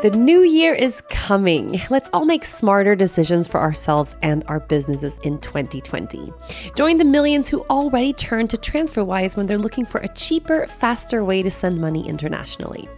The new year is coming. Let's all make smarter decisions for ourselves and our businesses in 2020. Join the millions who already turn to TransferWise when they're looking for a cheaper, faster way to send money internationally.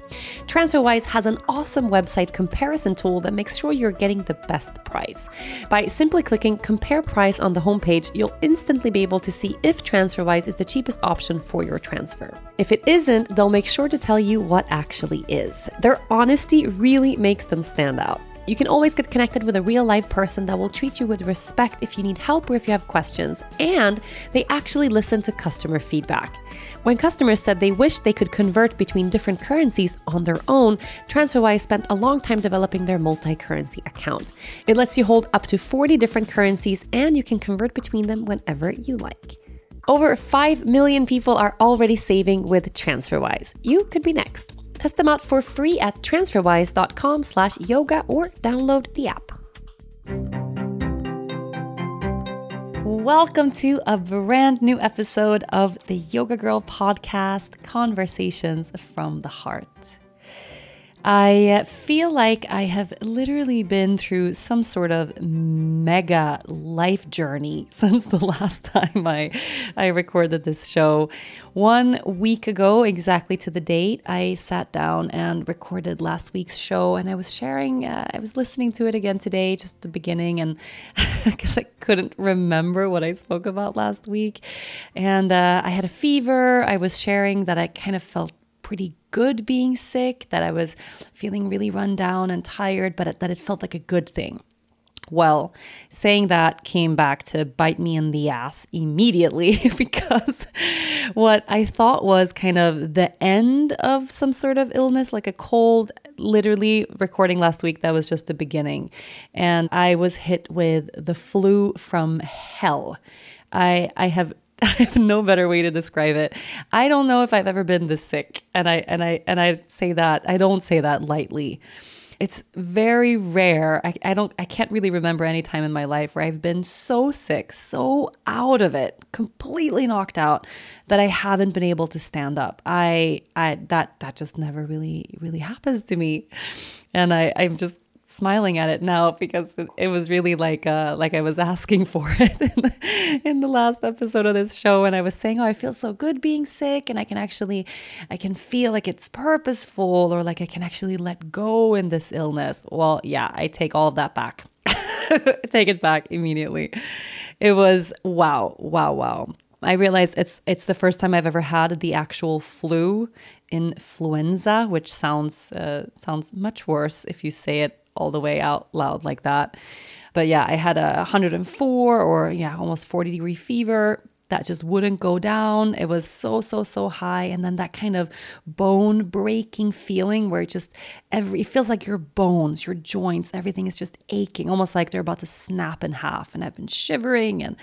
TransferWise has an awesome website comparison tool that makes sure you're getting the best price. By simply clicking Compare Price on the homepage, you'll instantly be able to see if TransferWise is the cheapest option for your transfer. If it isn't, they'll make sure to tell you what actually is. Their honesty really makes them stand out. You can always get connected with a real life person that will treat you with respect if you need help or if you have questions, and they actually listen to customer feedback. When customers said they wished they could convert between different currencies on their own, TransferWise spent a long time developing their multi currency account. It lets you hold up to 40 different currencies and you can convert between them whenever you like. Over 5 million people are already saving with TransferWise. You could be next. Test them out for free at transferwise.com slash yoga or download the app. Welcome to a brand new episode of the Yoga Girl podcast, Conversations from the Heart. I feel like I have literally been through some sort of mega life journey since the last time I, I recorded this show. One week ago, exactly to the date, I sat down and recorded last week's show, and I was sharing, uh, I was listening to it again today, just the beginning, and because I couldn't remember what I spoke about last week. And uh, I had a fever. I was sharing that I kind of felt pretty good being sick, that I was feeling really run down and tired, but that it felt like a good thing. Well, saying that came back to bite me in the ass immediately because what I thought was kind of the end of some sort of illness, like a cold, literally recording last week, that was just the beginning. And I was hit with the flu from hell. I, I have I have no better way to describe it. I don't know if I've ever been this sick, and I and I and I say that I don't say that lightly. It's very rare. I, I don't I can't really remember any time in my life where I've been so sick, so out of it, completely knocked out that I haven't been able to stand up. I I that that just never really really happens to me. And I I'm just smiling at it now because it was really like uh, like I was asking for it in the, in the last episode of this show. And I was saying oh I feel so good being sick and I can actually I can feel like it's purposeful or like I can actually let go in this illness. Well yeah I take all of that back. Take it back immediately. It was wow wow wow. I realized it's it's the first time I've ever had the actual flu influenza, which sounds uh, sounds much worse if you say it all the way out loud like that. But yeah, I had a 104 or yeah, almost 40 degree fever that just wouldn't go down. It was so, so, so high. And then that kind of bone breaking feeling where it just every, it feels like your bones, your joints, everything is just aching, almost like they're about to snap in half. And I've been shivering and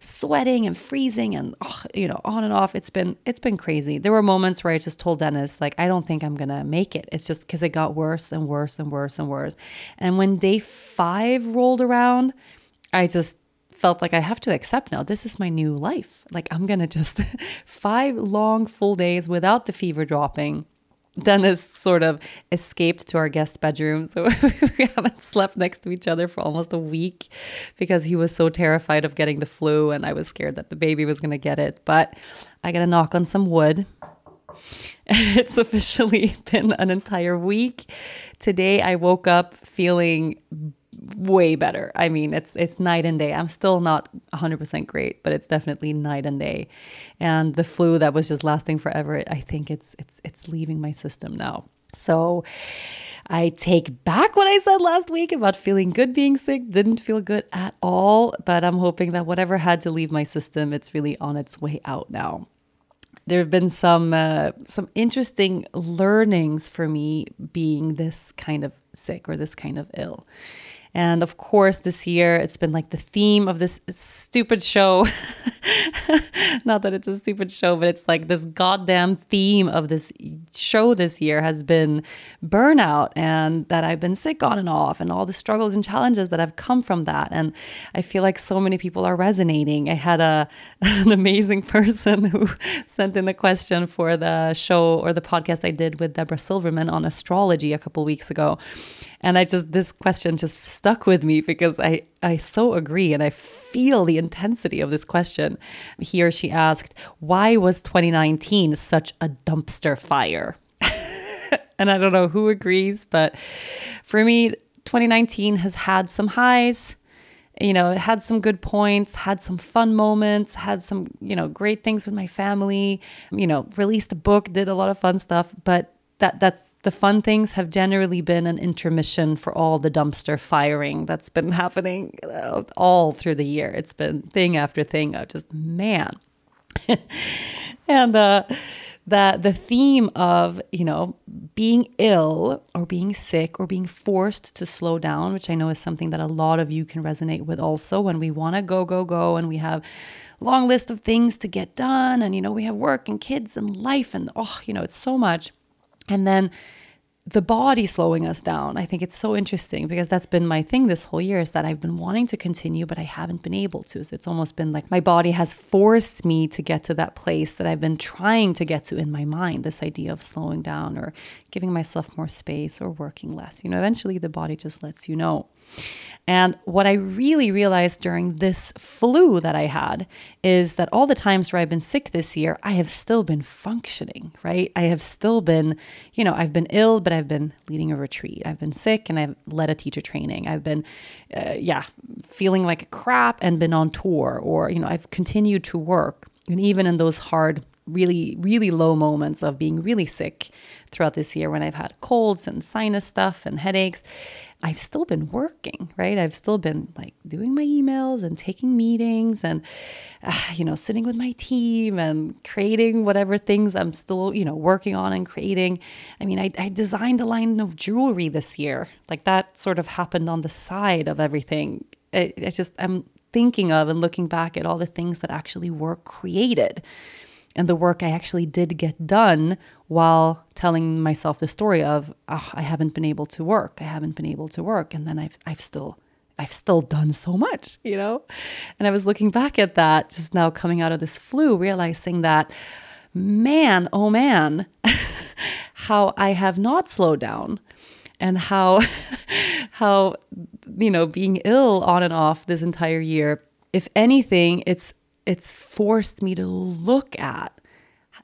sweating and freezing and oh, you know on and off it's been it's been crazy there were moments where i just told dennis like i don't think i'm gonna make it it's just because it got worse and worse and worse and worse and when day five rolled around i just felt like I have to accept now this is my new life. Like I'm going to just five long full days without the fever dropping. Dennis sort of escaped to our guest bedroom. So we haven't slept next to each other for almost a week because he was so terrified of getting the flu and I was scared that the baby was going to get it. But I got to knock on some wood. It's officially been an entire week. Today I woke up feeling way better. I mean, it's it's night and day. I'm still not 100% great, but it's definitely night and day. And the flu that was just lasting forever, I think it's it's it's leaving my system now. So I take back what I said last week about feeling good being sick. Didn't feel good at all, but I'm hoping that whatever had to leave my system, it's really on its way out now. There have been some uh, some interesting learnings for me being this kind of sick or this kind of ill. And of course, this year it's been like the theme of this stupid show Not that it's a stupid show, but it's like this goddamn theme of this show this year has been burnout and that I've been sick on and off and all the struggles and challenges that have come from that. And I feel like so many people are resonating. I had a an amazing person who sent in a question for the show or the podcast I did with Debra Silverman on astrology a couple weeks ago. And I just, this question just stuck with me because I, I so agree and I feel the intensity of this question. Here she asked, Why was 2019 such a dumpster fire? and I don't know who agrees, but for me, 2019 has had some highs. You know, had some good points, had some fun moments, had some, you know, great things with my family, you know, released a book, did a lot of fun stuff. But that that's the fun things have generally been an intermission for all the dumpster firing that's been happening all through the year. It's been thing after thing of just man. and uh that the theme of, you know, being ill or being sick or being forced to slow down, which I know is something that a lot of you can resonate with also when we want to go, go, go, and we have a long list of things to get done, and you know, we have work and kids and life, and oh, you know, it's so much. And then the body slowing us down. I think it's so interesting because that's been my thing this whole year is that I've been wanting to continue, but I haven't been able to. So it's almost been like my body has forced me to get to that place that I've been trying to get to in my mind this idea of slowing down or giving myself more space or working less. You know, eventually the body just lets you know. And what I really realized during this flu that I had is that all the times where I've been sick this year, I have still been functioning, right? I have still been, you know, I've been ill, but I've been leading a retreat. I've been sick and I've led a teacher training. I've been, uh, yeah, feeling like crap and been on tour, or, you know, I've continued to work. And even in those hard really, really low moments of being really sick throughout this year when I've had colds and sinus stuff and headaches. I've still been working, right? I've still been like doing my emails and taking meetings and, uh, you know, sitting with my team and creating whatever things I'm still, you know, working on and creating. I mean, I, I designed a line of jewelry this year. Like that sort of happened on the side of everything. I, it's just, I'm thinking of and looking back at all the things that actually were created and the work I actually did get done while telling myself the story of oh, I haven't been able to work, I haven't been able to work, and then I've I've still I've still done so much, you know? And I was looking back at that just now coming out of this flu, realizing that, man, oh man, how I have not slowed down and how, how, you know, being ill on and off this entire year, if anything, it's it's forced me to look at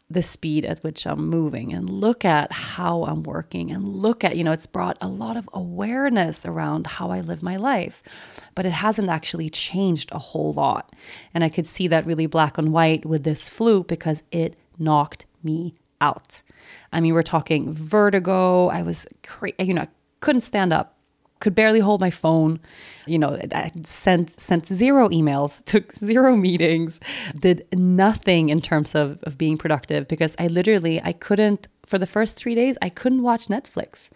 the speed at which I'm moving and look at how I'm working and look at, you know, it's brought a lot of awareness around how I live my life, but it hasn't actually changed a whole lot. And I could see that really black and white with this flu because it knocked me out. I mean, we're talking vertigo. I was, cra- you know, couldn't stand up could barely hold my phone. You know, I sent sent zero emails, took zero meetings, did nothing in terms of, of being productive because I literally I couldn't for the first three days I couldn't watch Netflix.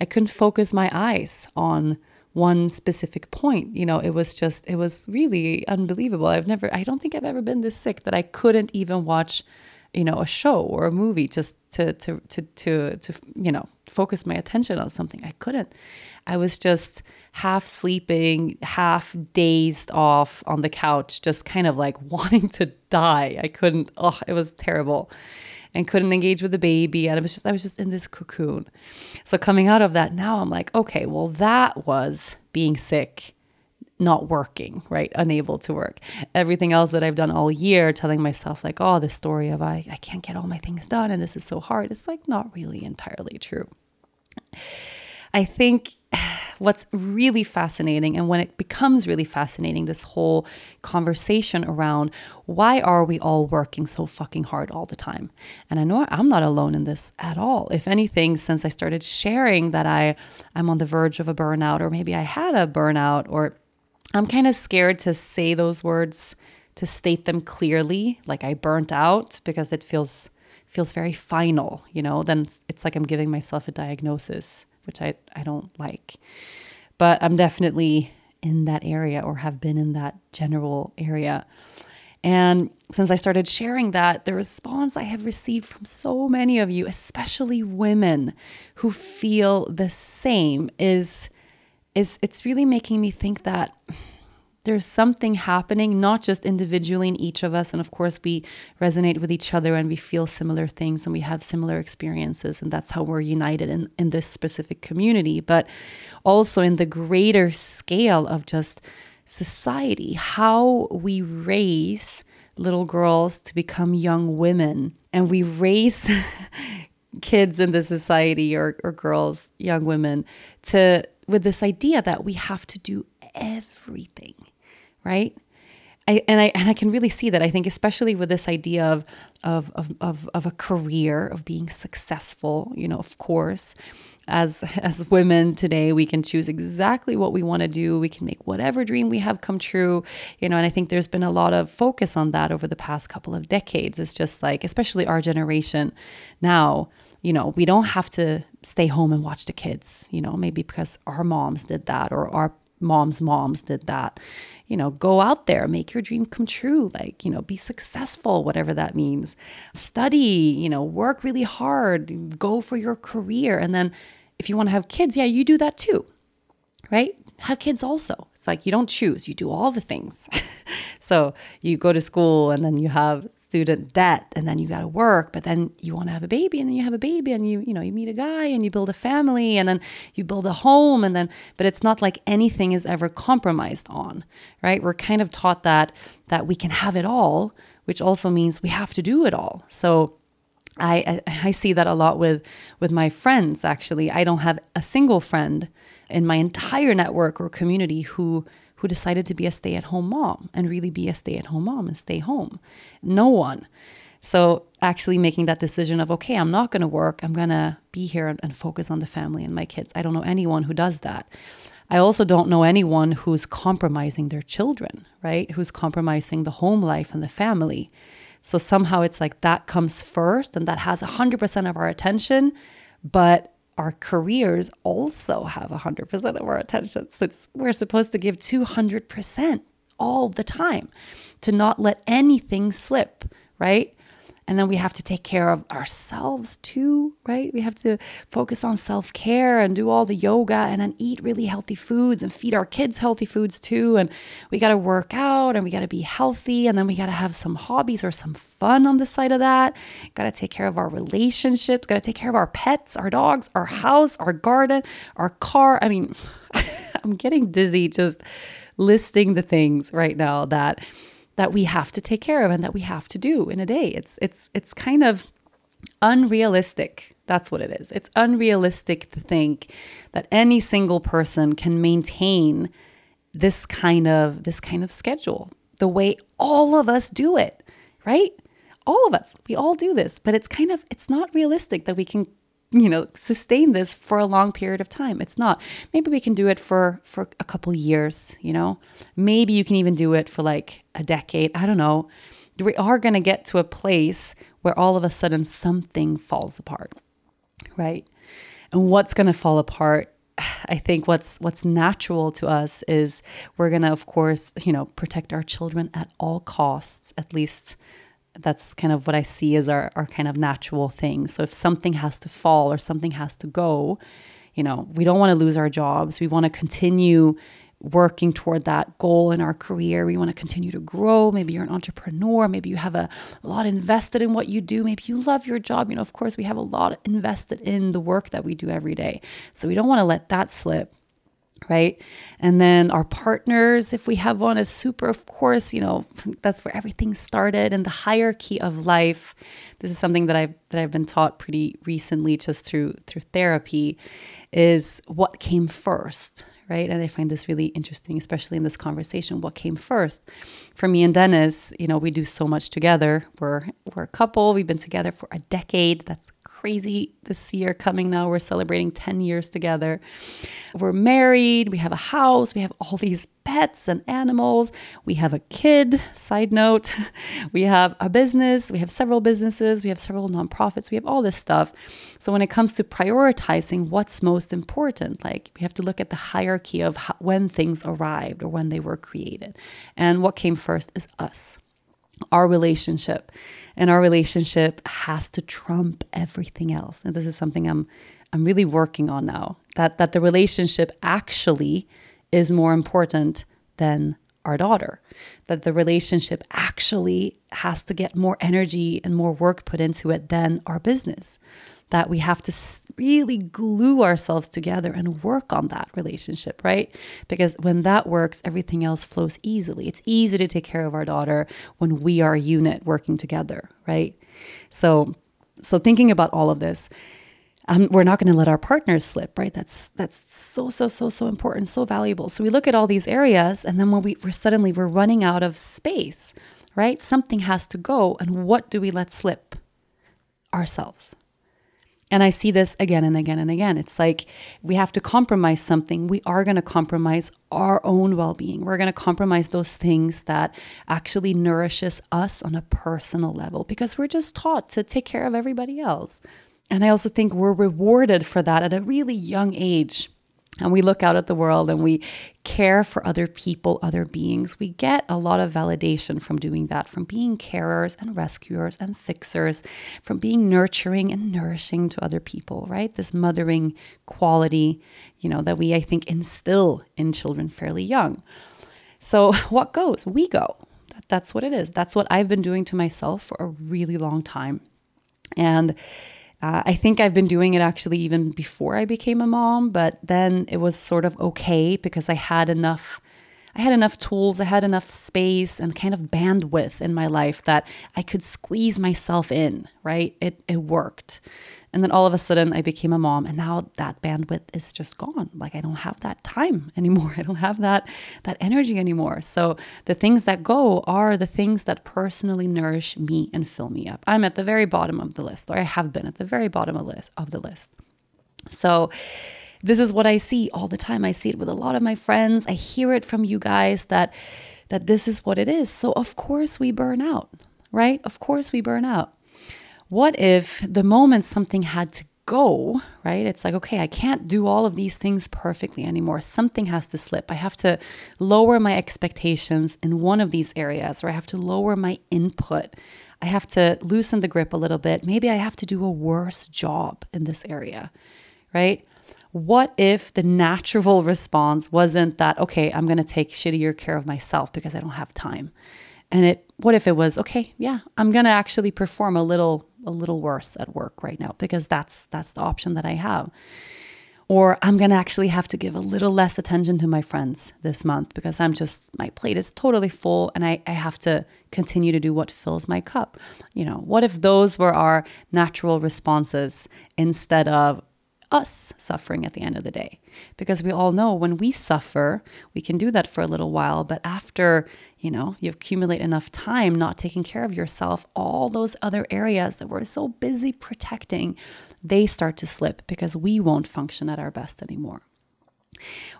I couldn't focus my eyes on one specific point. You know, it was just it was really unbelievable. I've never I don't think I've ever been this sick that I couldn't even watch you know a show or a movie just to to to to to you know focus my attention on something i couldn't i was just half sleeping half dazed off on the couch just kind of like wanting to die i couldn't oh it was terrible and couldn't engage with the baby and it was just i was just in this cocoon so coming out of that now i'm like okay well that was being sick not working, right? Unable to work. Everything else that I've done all year, telling myself, like, oh, the story of I, I can't get all my things done and this is so hard, it's like not really entirely true. I think what's really fascinating, and when it becomes really fascinating, this whole conversation around why are we all working so fucking hard all the time? And I know I'm not alone in this at all. If anything, since I started sharing that I I'm on the verge of a burnout, or maybe I had a burnout, or I'm kind of scared to say those words, to state them clearly, like I burnt out, because it feels feels very final, you know, then it's, it's like I'm giving myself a diagnosis, which I, I don't like. But I'm definitely in that area or have been in that general area. And since I started sharing that, the response I have received from so many of you, especially women who feel the same, is is it's really making me think that there's something happening, not just individually in each of us. And of course, we resonate with each other and we feel similar things and we have similar experiences. And that's how we're united in, in this specific community, but also in the greater scale of just society, how we raise little girls to become young women and we raise kids in the society or, or girls, young women, to with this idea that we have to do everything right? I, and I and I can really see that. I think especially with this idea of, of of of of a career of being successful. You know, of course, as as women today, we can choose exactly what we want to do. We can make whatever dream we have come true. You know, and I think there's been a lot of focus on that over the past couple of decades. It's just like, especially our generation now. You know, we don't have to stay home and watch the kids. You know, maybe because our moms did that or our moms' moms did that you know, go out there, make your dream come true, like, you know, be successful, whatever that means. Study, you know, work really hard, go for your career. And then if you want to have kids, yeah, you do that too, right? Have kids also. It's like you don't choose, you do all the things. so you go to school and then you have student debt and then you got to work, but then you want to have a baby and then you have a baby and you, you know, you meet a guy and you build a family and then you build a home and then, but it's not like anything is ever compromised on, right? We're kind of taught that, that we can have it all, which also means we have to do it all. So I, I, I see that a lot with with my friends actually. I don't have a single friend in my entire network or community who who decided to be a stay-at-home mom and really be a stay-at-home mom and stay home. No one. So actually making that decision of okay, I'm not going to work. I'm going to be here and, and focus on the family and my kids. I don't know anyone who does that. I also don't know anyone who's compromising their children, right? Who's compromising the home life and the family. So somehow it's like that comes first and that has 100% of our attention, but our careers also have 100% of our attention. So we're supposed to give 200% all the time to not let anything slip, right? And then we have to take care of ourselves too, right? We have to focus on self care and do all the yoga and then eat really healthy foods and feed our kids healthy foods too. And we got to work out and we got to be healthy. And then we got to have some hobbies or some fun on the side of that. Got to take care of our relationships, got to take care of our pets, our dogs, our house, our garden, our car. I mean, I'm getting dizzy just listing the things right now that that we have to take care of and that we have to do in a day. It's it's it's kind of unrealistic. That's what it is. It's unrealistic to think that any single person can maintain this kind of this kind of schedule the way all of us do it, right? All of us. We all do this, but it's kind of it's not realistic that we can you know sustain this for a long period of time. It's not maybe we can do it for for a couple years you know? Maybe you can even do it for like a decade. I don't know. We are going to get to a place where all of a sudden something falls apart right? And what's going to fall apart I think what's what's natural to us is we're going to of course, you know, protect our children at all costs, at least that's kind of what I see as our, our kind of natural thing. So if something has to fall or something has to go, you know, we don't want to lose our jobs. We want to continue working toward that goal in our career. We want to continue to grow. Maybe you're an entrepreneur. Maybe you have a, a, lot invested in what you do. Maybe you love your job. You know, of course, we have a lot invested in the work that we do every day. So we don't want to let that slip right? And then our partners, if we have one, is super, of course, you know, that's where everything started. And the hierarchy of life, this is something that I've that I've been taught pretty recently just through through therapy, is what came first, right? And I find this really interesting, especially in this conversation. What came first? For me and Dennis, you know, we do so much together. We're we're a couple. We've been together for a decade. That's crazy this year coming now. We're celebrating 10 years together. We're married, we have a house, we have all these pets and animals. We have a kid, side note. We have a business, we have several businesses, we have several nonprofits, we have all this stuff. So when it comes to prioritizing what's most important, like we have to look at the hierarchy of how, when things arrived or when they were created. And what came first is us our relationship. And our relationship has to trump everything else. And this is something I'm I'm really working on now. That that the relationship actually is more important than our daughter. That the relationship actually has to get more energy and more work put into it than our business that we have to really glue ourselves together and work on that relationship, right? Because when that works, everything else flows easily. It's easy to take care of our daughter when we are a unit working together, right? So, so thinking about all of this, um, we're not going to let our partners slip, right? That's that's so so so so important, so valuable. So we look at all these areas, and then when we, we're suddenly we're running out of space, right? Something has to go, and what do we let slip? Ourselves. And I see this again and again and again. It's like we have to compromise something. We are going to compromise our own well-being. We're going to compromise those things that actually nourishes us on a personal level because we're just taught to take care of everybody else. And I also think we're rewarded for that at a really young age and we look out at the world and we care for other people, other beings, we get a lot of validation from doing that, from being carers and rescuers and fixers, from being nurturing and nourishing to other people, right? This mothering quality, you know, that we, I think, instill in children fairly young. So, what goes? We go. That's what it is. That's what I've been doing to myself for a really long time. And uh, I think I've been doing it actually even before I became a mom, but then it was sort of okay because I had enough. I had enough tools, I had enough space and kind of bandwidth in my life that I could squeeze myself in, right? It, it worked. And then all of a sudden, I became a mom, and now that bandwidth is just gone. Like I don't have that time anymore. I don't have that that energy anymore. So the things that go are the things that personally nourish me and fill me up. I'm at the very bottom of the list, or I have been at the very bottom of list of the list. So this is what I see all the time. I see it with a lot of my friends. I hear it from you guys that that this is what it is. So of course we burn out, right? Of course we burn out what if the moment something had to go, right? It's like, okay, I can't do all of these things perfectly anymore. Something has to slip. I have to lower my expectations in one of these areas, or I have to lower my input. I have to loosen the grip a little bit. Maybe I have to do a worse job in this area, right? What if the natural response wasn't that, okay, I'm going to take shittier care of myself because I don't have time? And it, what if it was, okay, yeah, I'm going to actually perform a little a little worse at work right now because that's that's the option that I have. Or I'm going to actually have to give a little less attention to my friends this month because I'm just, my plate is totally full and I, I have to continue to do what fills my cup. You know, what if those were our natural responses instead of us suffering at the end of the day? Because we all know when we suffer, we can do that for a little while, but after you know, you accumulate enough time not taking care of yourself, all those other areas that we're so busy protecting, they start to slip because we won't function at our best anymore.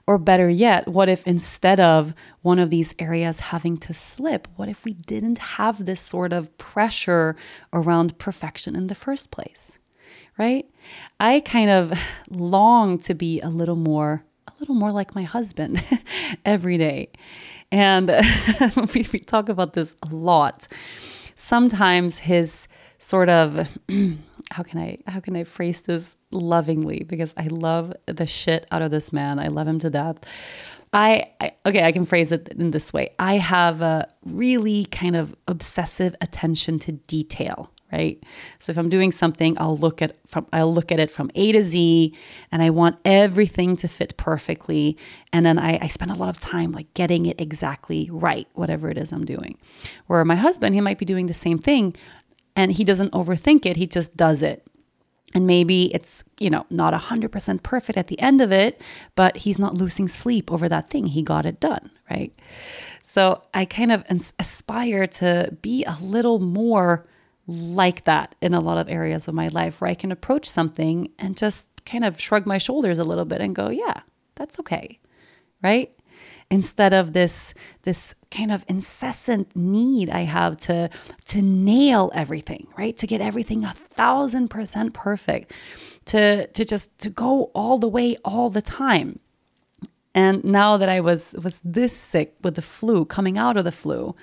Or better yet, what if instead of one of these areas having to slip, what if we didn't have this sort of pressure around perfection in the first place? Right? I kind of long to be a little more a little more like my husband every day. And we, talk about this a lot. Sometimes his sort of how can I how can I phrase this lovingly because I love the shit out of this man. I love him to death. I, I, okay, I can phrase it in this way. I have a really kind of obsessive attention to detail right? So if I'm doing something, I'll look at from I'll look at it from A to Z and I want everything to fit perfectly. And then I, I spend a lot of time like getting it exactly right, whatever it is I'm doing. Where my husband, he might be doing the same thing and he doesn't overthink it, he just does it. And maybe it's, you know, not 100% perfect at the end of it, but he's not losing sleep over that thing. He got it done, right? So I kind of aspire to be a little more like that in a lot of areas of my life where I can approach something and just kind of shrug my shoulders a little bit and go, yeah, that's okay. Right? Instead of this this kind of incessant need I have to to nail everything, right? To get everything a thousand percent perfect, to to just to go all the way all the time. And now that I was was this sick with the flu, coming out of the flu,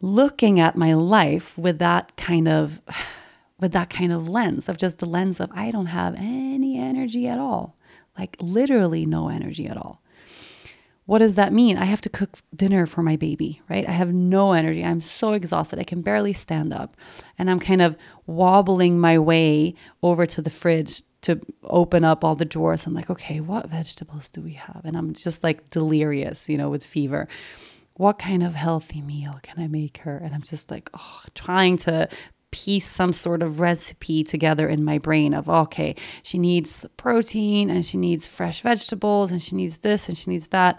looking at my life with that kind of with that kind of lens of just the lens of I don't have any energy at all. Like literally no energy at all. What does that mean? I have to cook dinner for my baby, right? I have no energy. I'm so exhausted. I can barely stand up. And I'm kind of wobbling my way over to the fridge to open up all the drawers. I'm like, okay, what vegetables do we have? And I'm just like delirious, you know, with fever. What kind of healthy meal can I make her? And I'm just like, oh, trying to piece some sort of recipe together in my brain of okay she needs protein and she needs fresh vegetables and she needs this and she needs that.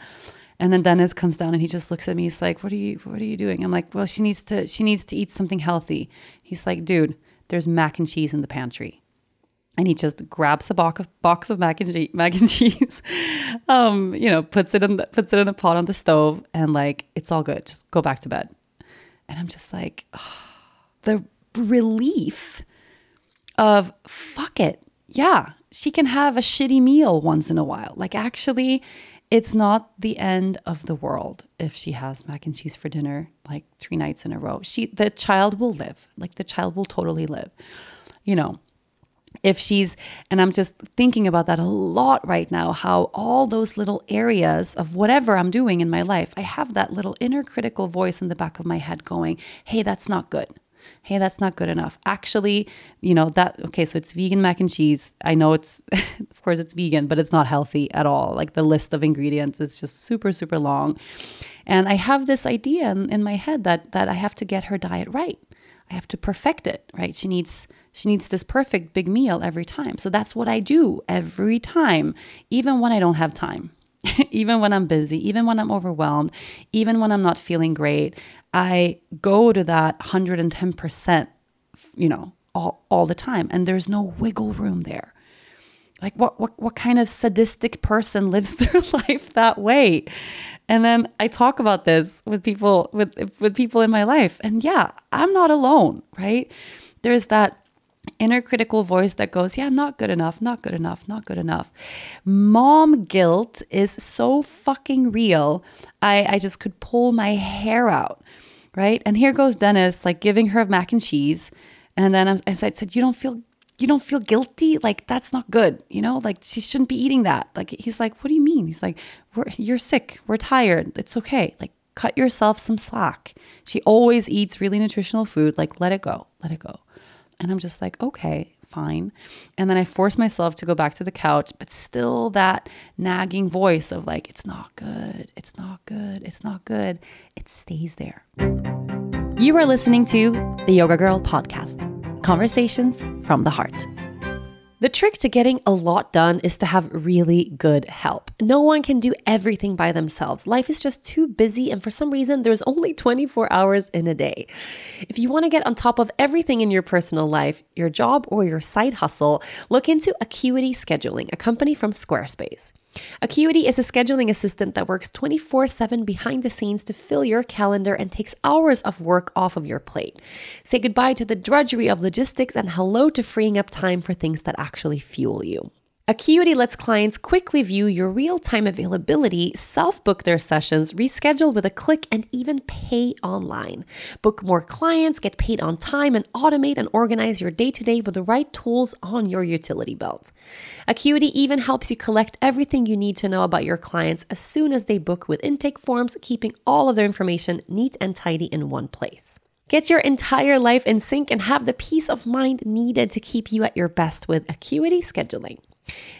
And then Dennis comes down and he just looks at me he's like what are you what are you doing? I'm like well she needs to she needs to eat something healthy. He's like dude there's mac and cheese in the pantry and he just grabs a box of, box of mac and cheese, mac and cheese, um, you know, puts it in the, puts it in a pot on the stove, and like it's all good. Just go back to bed. And I'm just like, oh, the relief of fuck it. Yeah, she can have a shitty meal once in a while. Like, actually, it's not the end of the world if she has mac and cheese for dinner like three nights in a row. She, the child will live. Like, the child will totally live. You know, if she's, and I'm just thinking about that a lot right now, how all those little areas of whatever I'm doing in my life, I have that little inner critical voice in the back of my head going, hey, that's not good hey, that's not good enough. Actually, you know, that, okay, so it's vegan mac and cheese. I know it's, of course, it's vegan, but it's not healthy at all. Like the list of ingredients is just super, super long. And I have this idea in, in my head that, that I have to get her diet right. I have to perfect it, right? She needs she needs this perfect big meal every time. So that's what I do every time, even when I don't have time. even when I'm busy, even when I'm overwhelmed, even when I'm not feeling great, I go to that 110%, you know, all, all the time. And there's no wiggle room there. Like what, what what kind of sadistic person lives their life that way? And then I talk about this with people with with people in my life. And yeah, I'm not alone, right? There's that inner critical voice that goes, Yeah, not good enough, not good enough, not good enough. Mom guilt is so fucking real. I, I just could pull my hair out right? And here goes Dennis, like giving her mac and cheese. And then I, I said, You don't feel you don't feel guilty like that's not good you know? Like she shouldn't be eating that. Like he's like what do you mean? He's like you're sick. We're tired. It's okay. Like cut yourself some slack. She always eats really nutritional food. Like let it go. Let it go. And i'm just like okay fine. And then I force myself to go back to the couch, but still that nagging voice of like, it's not good, it's not good, it's not good. It stays there. You are listening to the Yoga Girl podcast conversations from the heart. The trick to getting a lot done is to have really good help. No one can do everything by themselves. Life is just too busy, and for some reason, there's only 24 hours in a day. If you want to get on top of everything in your personal life, your job, or your side hustle, look into Acuity Scheduling, a company from Squarespace. Acuity is a scheduling assistant that works 24 7 behind the scenes to fill your calendar and takes hours of work off of your plate. Say goodbye to the drudgery of logistics and hello to freeing up time for things that actually fuel you. Acuity lets clients quickly view your real time availability, self book their sessions, reschedule with a click, and even pay online. Book more clients, get paid on time, and automate and organize your day to day with the right tools on your utility belt. Acuity even helps you collect everything you need to know about your clients as soon as they book with intake forms, keeping all of their information neat and tidy in one place. Get your entire life in sync and have the peace of mind needed to keep you at your best with Acuity Scheduling.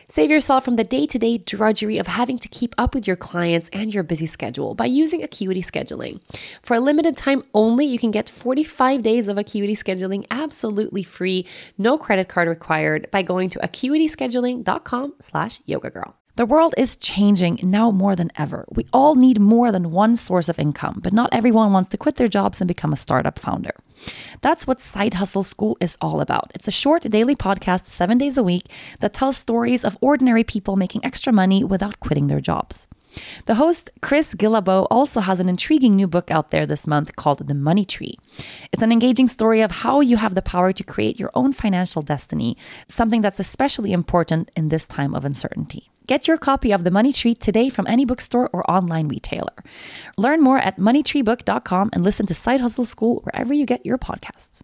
Save yourself from the day to day drudgery of having to keep up with your clients and your busy schedule by using Acuity Scheduling. For a limited time only, you can get 45 days of Acuity Scheduling absolutely free, no credit card required, by going to acuityscheduling.com slash. The world is changing now more than ever. We all need more than one source of income, but not everyone wants to quit their jobs and become a startup founder. That's what Side Hustle School is all about. It's a short daily podcast, seven days a week, that tells stories of ordinary people making extra money without quitting their jobs. The host, Chris Guillebeau, also has an intriguing new book out there this month called The Money Tree. It's an engaging story of how you have the power to create your own financial destiny, something that's especially important in this time of uncertainty. Get your copy of The Money Tree today from any bookstore or online retailer. Learn more at moneytreebook.com and listen to Side Hustle School wherever you get your podcasts.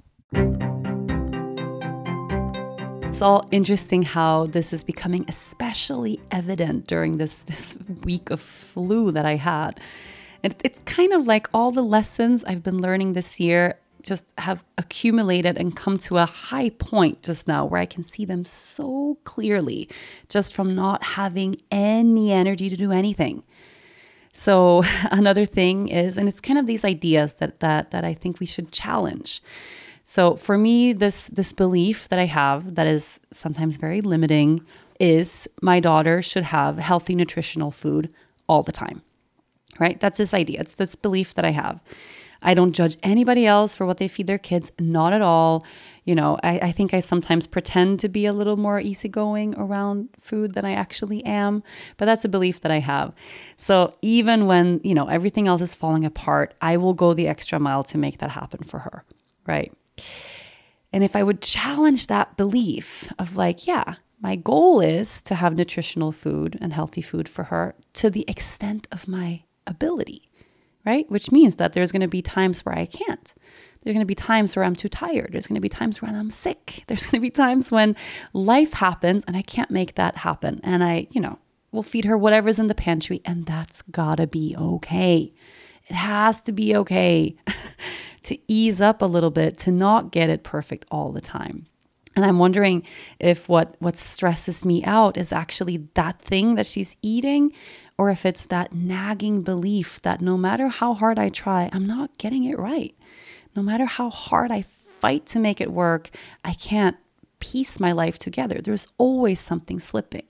It's all interesting how this is becoming especially evident during this this week of flu that I had. And it's kind of like all the lessons I've been learning this year just have accumulated and come to a high point just now where I can see them so clearly just from not having any energy to do anything. So another thing is and it's kind of these ideas that that that I think we should challenge. So for me, this this belief that I have that is sometimes very limiting is my daughter should have healthy nutritional food all the time. Right? That's this idea. It's this belief that I have. I don't judge anybody else for what they feed their kids, not at all. You know, I, I think I sometimes pretend to be a little more easygoing around food than I actually am, but that's a belief that I have. So even when, you know, everything else is falling apart, I will go the extra mile to make that happen for her. Right. And if I would challenge that belief of like, yeah, my goal is to have nutritional food and healthy food for her to the extent of my ability, right? Which means that there's going to be times where I can't. There's going to be times where I'm too tired. There's going to be times when I'm sick. There's going to be times when life happens and I can't make that happen. And I, you know, will feed her whatever's in the pantry and that's got to be okay. It has to be okay. to ease up a little bit, to not get it perfect all the time. And I'm wondering if what what stresses me out is actually that thing that she's eating or if it's that nagging belief that no matter how hard I try, I'm not getting it right. No matter how hard I fight to make it work, I can't piece my life together. There's always something slipping.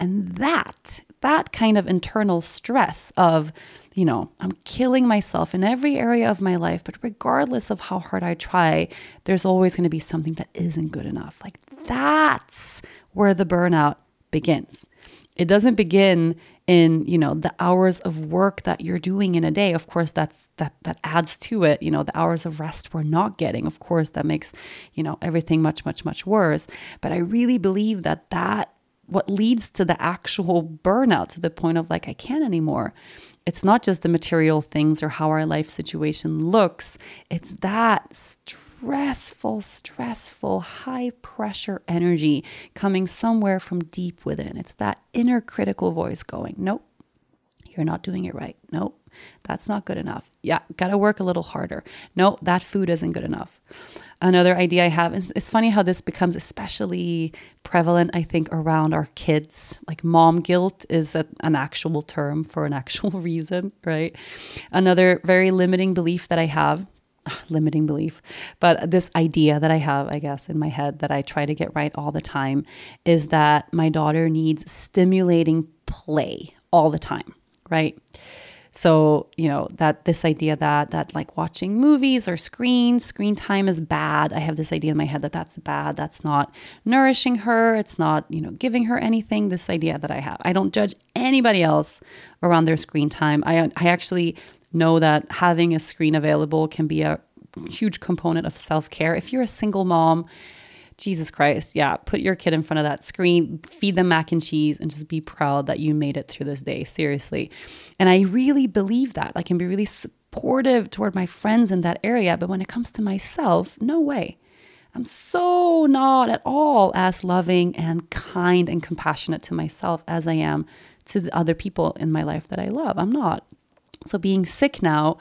And that that kind of internal stress of you know, I'm killing myself in every area of my life, but regardless of how hard I try, there's always going to be something that isn't good enough. Like that's where the burnout begins. It doesn't begin in, you know, the hours of work that you're doing in a day. Of course, that's that that adds to it, you know, the hours of rest we're not getting. Of course, that makes, you know, everything much much much worse. But I really believe that that what leads to the actual burnout to the point of like I can't anymore it's not just the material things or how our life situation looks, it's that stressful, stressful, high pressure energy coming somewhere from deep within. It's that inner critical voice going, Nope, you're not doing it right. Nope, that's not good enough. Yeah, gotta work a little harder. No, that food isn't good enough. Another idea I have, and it's funny how this becomes especially prevalent, I think, around our kids. Like mom guilt is a, an actual term for an actual reason, right? Another very limiting belief that I have ah, limiting belief, but this idea that I have, I guess, in my head that I try to get right all the time is that my daughter needs stimulating play all the time, right? So, you know, that this idea that that like watching movies or screens, screen time is bad. I have this idea in my head that that's bad. That's not nourishing her. It's not, you know, giving her anything. This idea that I have. I don't judge anybody else around their screen time. I I actually know that having a screen available can be a huge component of self-care. If you're a single mom, Jesus Christ, yeah, put your kid in front of that screen, feed them mac and cheese, and just be proud that you made it through this day. Seriously. And I really believe that. I can be really supportive toward my friends in that area. But when it comes to myself, no way. I'm so not at all as loving and kind and compassionate to myself as I am to the other people in my life that I love. I'm not. So being sick now,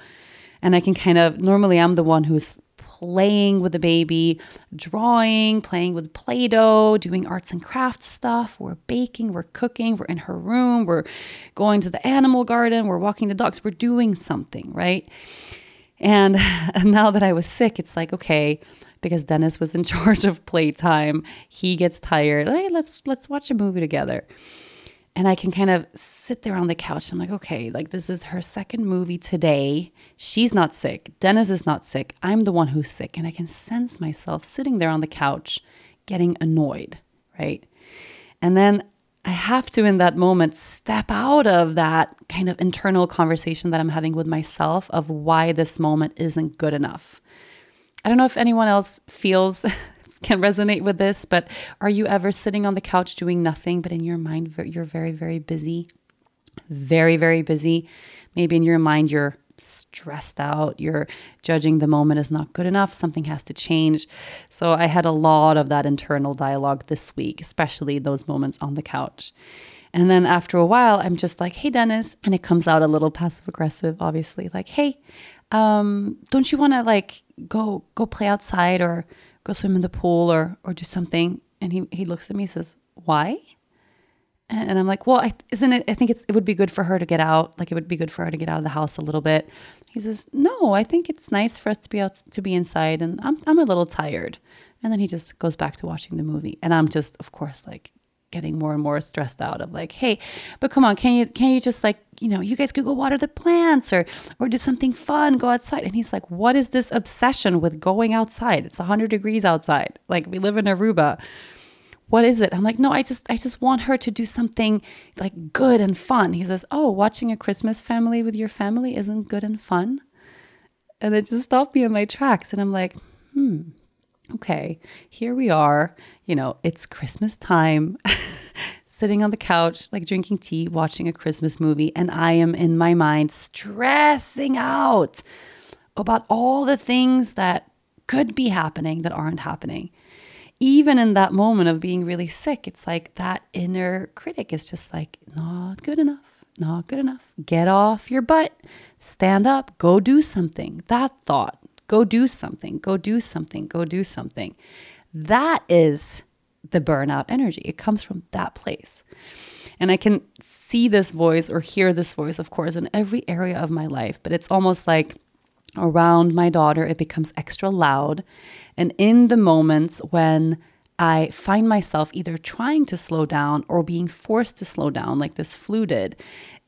and I can kind of normally I'm the one who's playing with the baby, drawing, playing with Play Doh, doing arts and crafts stuff. We're baking, we're cooking, we're in her room, we're going to the animal garden, we're walking the dogs, we're doing something, right? And now that I was sick, it's like, okay, because Dennis was in charge of playtime, he gets tired. Hey, let's let's watch a movie together and I can kind of sit there on the couch. I'm like, okay, like this is her second movie today. She's not sick. Dennis is not sick. I'm the one who's sick. And I can sense myself sitting there on the couch getting annoyed, right? And then I have to, in that moment, step out of that kind of internal conversation that I'm having with myself of why this moment isn't good enough. I don't know if anyone else feels can resonate with this, but are you ever sitting on the couch doing nothing, but in your mind, you're very, very busy? Very, very busy. Maybe in your mind, you're stressed out, you're judging the moment is not good enough, something has to change. So I had a lot of that internal dialogue this week, especially those moments on the couch. And then after a while, I'm just like, hey, Dennis. And it comes out a little passive aggressive, obviously, like, hey, um, don't you want to like go go play outside or go swim in the pool or or do something? And he, he looks at me and says, why? And I'm like, well, I, isn't it? I think it's, it would be good for her to get out. Like it would be good for her to get out of the house a little bit. He says, no, I think it's nice for us to be out, to be inside. And I'm, I'm a little tired. And then he just goes back to watching the movie. And I'm just, of course, like getting more and more stressed out of like, hey, but come on, can you, can you just like, you know, you guys could go water the plants or, or do something fun, go outside. And he's like, what is this obsession with going outside? It's 100 degrees outside. Like we live in Aruba what is it? I'm like, no, I just I just want her to do something like good and fun. He says, Oh, watching a Christmas family with your family isn't good and fun. And it just stopped me in my tracks. And I'm like, hmm, okay, here we are. You know, it's Christmas time, sitting on the couch, like drinking tea, watching a Christmas movie, and I am in my mind stressing out about all the things that could be happening that aren't happening even in that moment of being really sick, it's like that inner critic is just like, not good enough, not good enough. Get off your butt, stand up, go do something. That thought, go do something, go do something, go do something. That is the burnout energy. It comes from that place. And I can see this voice or hear this voice, of course, in every area of my life, but it's almost like around my daughter, it becomes extra loud. And in the moments when I find myself either trying to slow down or being forced to slow down, like this flu did,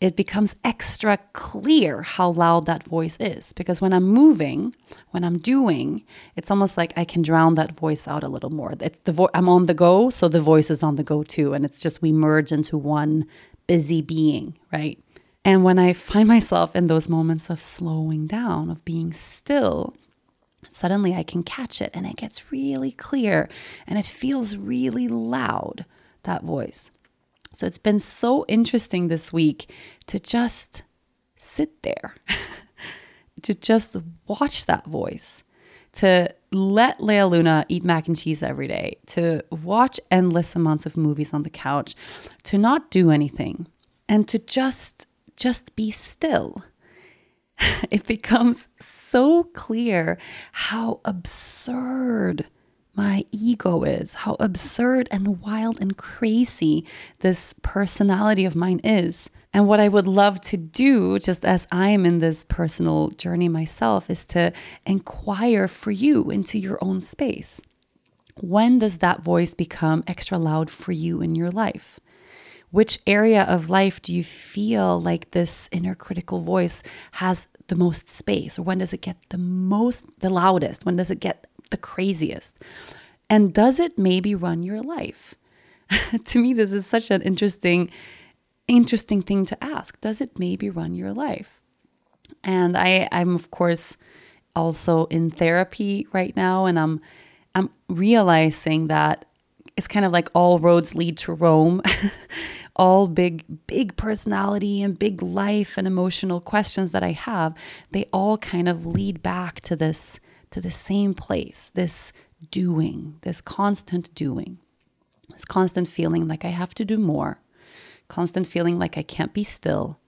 it becomes extra clear how loud that voice is. Because when I'm moving, when I'm doing, it's almost like I can drown that voice out a little more. It's the vo- I'm on the go, so the voice is on the go too, and it's just we merge into one busy being, right? And when I find myself in those moments of slowing down, of being still, suddenly I can catch it and it gets really clear and it feels really loud, that voice. So it's been so interesting this week to just sit there, to just watch that voice, to let Lea Luna eat mac and cheese every day, to watch endless amounts of movies on the couch, to not do anything, and to just just be still. it becomes so clear how absurd my ego is, how absurd and wild and crazy this personality of mine is. And what I would love to do, just as I am in this personal journey myself, is to inquire for you into your own space. When does that voice become extra loud for you in your life? Which area of life do you feel like this inner critical voice has the most space? Or when does it get the most, the loudest? When does it get the craziest? And does it maybe run your life? to me, this is such an interesting, interesting thing to ask. Does it maybe run your life? And I, I'm of course also in therapy right now, and I'm I'm realizing that it's kind of like all roads lead to Rome. all big, big personality and big life and emotional questions that I have, they all kind of lead back to this, to the same place, this doing, this constant doing, this constant feeling like I have to do more, constant feeling like I can't be still,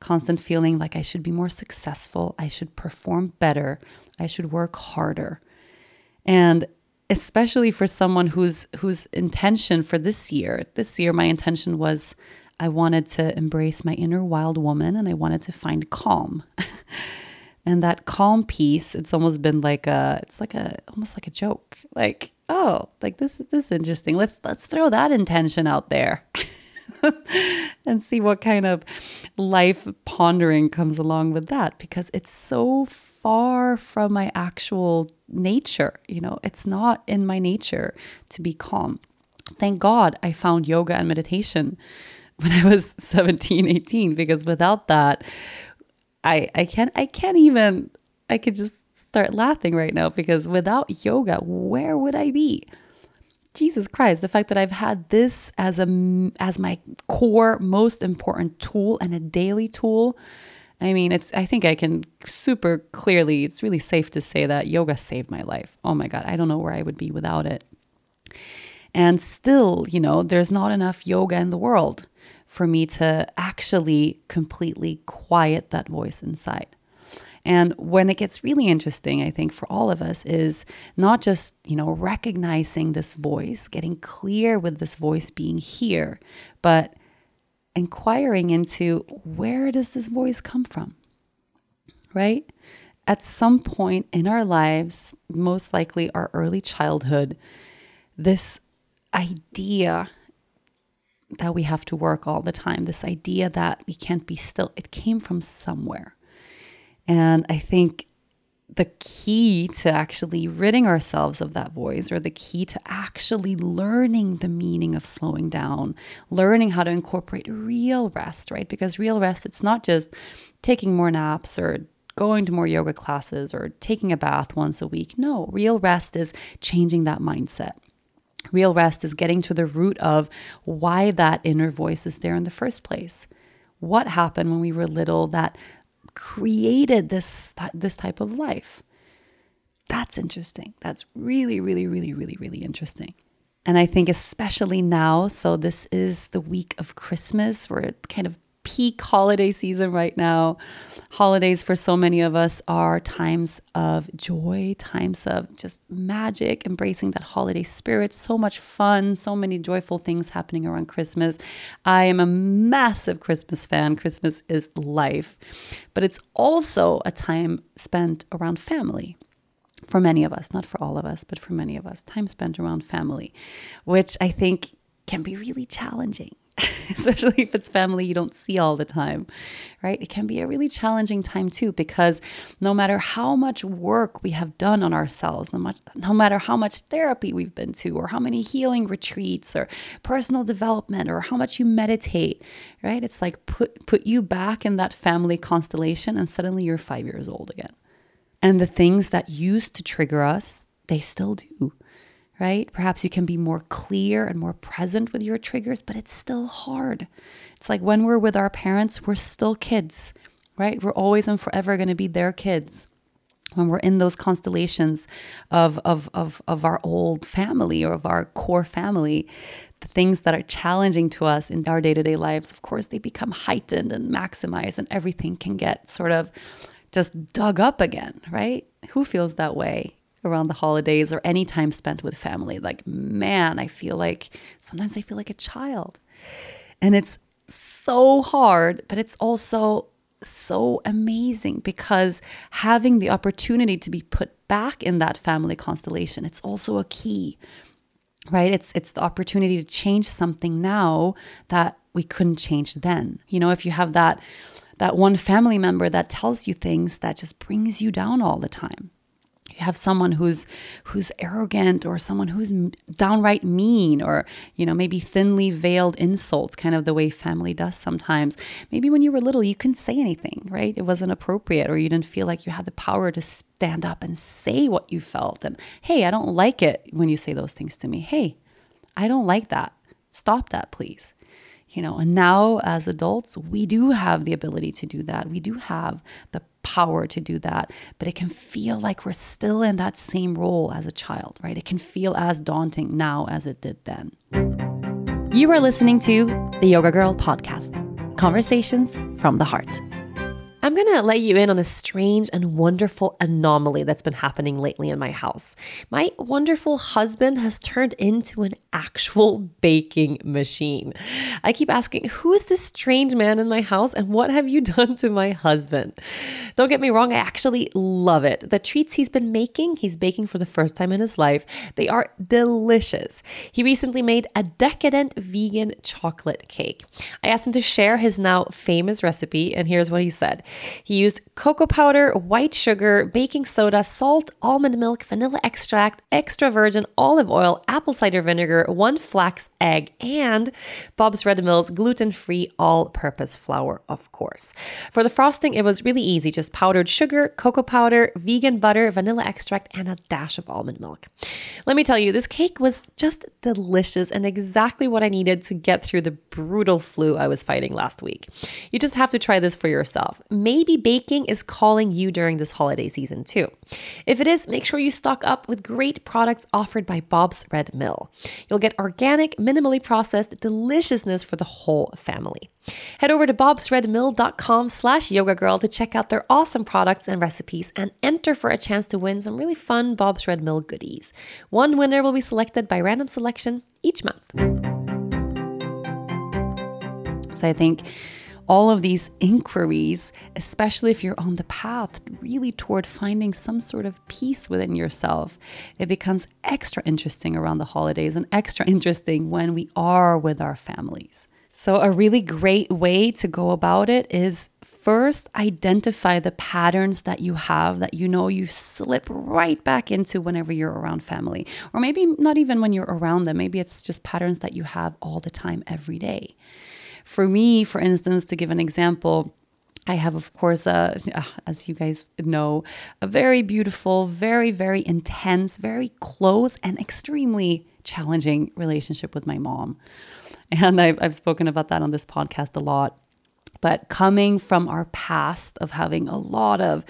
constant feeling like I should be more successful, I should perform better, I should work harder. And especially for someone whose whose intention for this year this year my intention was i wanted to embrace my inner wild woman and i wanted to find calm and that calm piece it's almost been like a it's like a almost like a joke like oh like this this is interesting let's let's throw that intention out there and see what kind of life pondering comes along with that because it's so far from my actual nature. You know, it's not in my nature to be calm. Thank God I found yoga and meditation when I was 17, 18, because without that, I, I can't I can't even I could just start laughing right now because without yoga, where would I be? Jesus Christ, the fact that I've had this as a as my core most important tool and a daily tool. I mean, it's I think I can super clearly, it's really safe to say that yoga saved my life. Oh my god, I don't know where I would be without it. And still, you know, there's not enough yoga in the world for me to actually completely quiet that voice inside. And when it gets really interesting, I think for all of us is not just, you know, recognizing this voice, getting clear with this voice being here, but inquiring into where does this voice come from? Right? At some point in our lives, most likely our early childhood, this idea that we have to work all the time, this idea that we can't be still, it came from somewhere. And I think the key to actually ridding ourselves of that voice, or the key to actually learning the meaning of slowing down, learning how to incorporate real rest, right? Because real rest, it's not just taking more naps or going to more yoga classes or taking a bath once a week. No, real rest is changing that mindset. Real rest is getting to the root of why that inner voice is there in the first place. What happened when we were little that created this this type of life. That's interesting. That's really really really really really interesting. And I think especially now, so this is the week of Christmas. We're kind of peak holiday season right now. Holidays for so many of us are times of joy, times of just magic, embracing that holiday spirit. So much fun, so many joyful things happening around Christmas. I am a massive Christmas fan. Christmas is life, but it's also a time spent around family for many of us, not for all of us, but for many of us, time spent around family, which I think can be really challenging. especially if it's family you don't see all the time, right? It can be a really challenging time too, because no matter how much work we have done on ourselves, no, much, no matter how much therapy we've been to, or how many healing retreats, or personal development, or how much you meditate, right? It's like put, put you back in that family constellation, and suddenly you're five years old again. And the things that used to trigger us, they still do right? Perhaps you can be more clear and more present with your triggers, but it's still hard. It's like when we're with our parents, we're still kids, right? We're always and forever going to be their kids. When we're in those constellations of, of, of, of our old family or of our core family, the things that are challenging to us in our day to day lives, of course, they become heightened and maximized, and everything can get sort of just dug up again, right? Who feels that way? Around the holidays or any time spent with family. Like, man, I feel like sometimes I feel like a child. And it's so hard, but it's also so amazing because having the opportunity to be put back in that family constellation, it's also a key. Right? It's it's the opportunity to change something now that we couldn't change then. You know, if you have that that one family member that tells you things that just brings you down all the time you have someone who's who's arrogant or someone who's downright mean or you know maybe thinly veiled insults kind of the way family does sometimes. Maybe when you were little you couldn't say anything right? It wasn't appropriate or you didn't feel like you had the power to stand up and say what you felt. And hey i don't like it when you say those things to me. Hey i don't like that. Stop that please you know and now as adults we do have the ability to do that. We do have the power to do that but it can feel like we're still in that same role as a child right? It can feel as daunting now as it did then. You are listening to the yoga girl podcast conversations from the heart I'm going to let you in on a strange and wonderful anomaly that's been happening lately in my house. My wonderful husband has turned into an actual baking machine. I keep asking, who is this strange man in my house and what have you done to my husband? Don't get me wrong, I actually love it. The treats he's been making, he's baking for the first time in his life, they are delicious. He recently made a decadent vegan chocolate cake. I asked him to share his now famous recipe, and here's what he said. He used cocoa powder, white sugar, baking soda, salt, almond milk, vanilla extract, extra virgin olive oil, apple cider vinegar, one flax egg, and Bob's Red Mill's gluten free all purpose flour, of course. For the frosting, it was really easy just powdered sugar, cocoa powder, vegan butter, vanilla extract, and a dash of almond milk. Let me tell you, this cake was just delicious and exactly what I needed to get through the brutal flu I was fighting last week. You just have to try this for yourself. Maybe baking is calling you during this holiday season too. If it is, make sure you stock up with great products offered by Bob's Red Mill. You'll get organic, minimally processed deliciousness for the whole family. Head over to bobsredmill.com slash yoga girl to check out their awesome products and recipes and enter for a chance to win some really fun Bob's Red Mill goodies. One winner will be selected by random selection each month. So I think all of these inquiries, especially if you're on the path really toward finding some sort of peace within yourself, it becomes extra interesting around the holidays and extra interesting when we are with our families. So, a really great way to go about it is first identify the patterns that you have that you know you slip right back into whenever you're around family, or maybe not even when you're around them. Maybe it's just patterns that you have all the time, every day. For me, for instance, to give an example, I have, of course, uh, as you guys know, a very beautiful, very, very intense, very close, and extremely challenging relationship with my mom. And I've, I've spoken about that on this podcast a lot. But coming from our past of having a lot of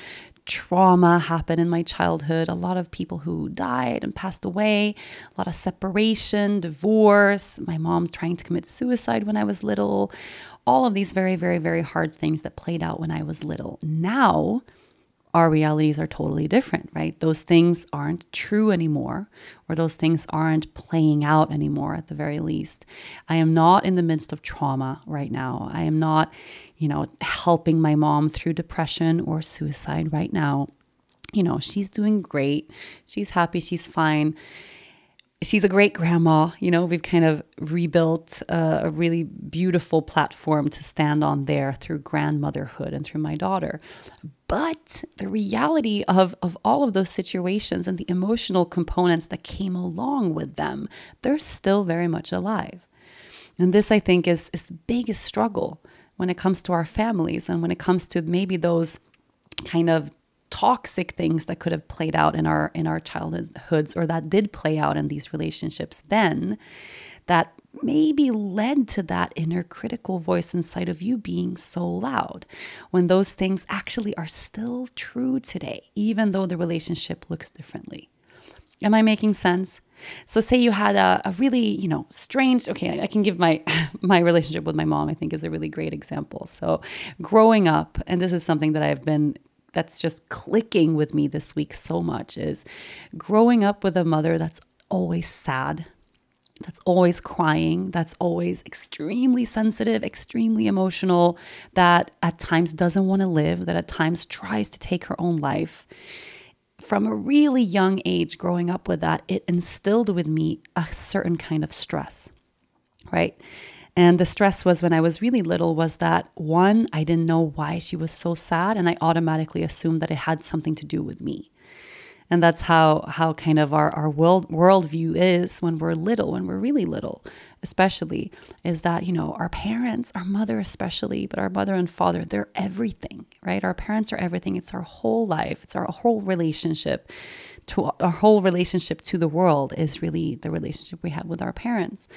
trauma happen in my childhood, a lot of people who died and passed away, a lot of separation, divorce, my mom trying to commit suicide when I was little, all of these very, very, very hard things that played out when I was little. Now, our realities are totally different, right? Those things aren't true anymore, or those things aren't playing out anymore at the very least. I am not in the midst of trauma right now. I am not, you know, helping my mom through depression or suicide right now. You know, she's doing great. She's happy. She's fine she's a great grandma. You know, we've kind of rebuilt a, a, really beautiful platform to stand on there through grandmotherhood and through my daughter. But the reality of, of all of those situations and the emotional components that came along with them, they're still very much alive. And this, I think, is, is the biggest struggle when it comes to our families and when it comes to maybe those kind of toxic things that could have played out in our in our childhoods or that did play out in these relationships then that maybe led to that inner critical voice inside of you being so loud when those things actually are still true today even though the relationship looks differently. Am i making sense? So say you had a, a really you know strange okay i can give my my relationship with my mom i think is a really great example. So growing up and this is something that i've been that's just clicking with me this week so much is growing up with a mother that's always sad, that's always crying, that's always extremely sensitive, extremely emotional, that at times doesn't want to live, that at times tries to take her own life. From a really young age, growing up with that, it instilled with me a certain kind of stress, right? And the stress was when I was really little was that one, I didn't know why she was so sad, and I automatically assumed that it had something to do with me. And that's how how kind of our, our world worldview is when we're little, when we're really little, especially, is that, you know, our parents, our mother especially, but our mother and father, they're everything, right? Our parents are everything. It's our whole life, it's our whole relationship to our whole relationship to the world is really the relationship we have with our parents.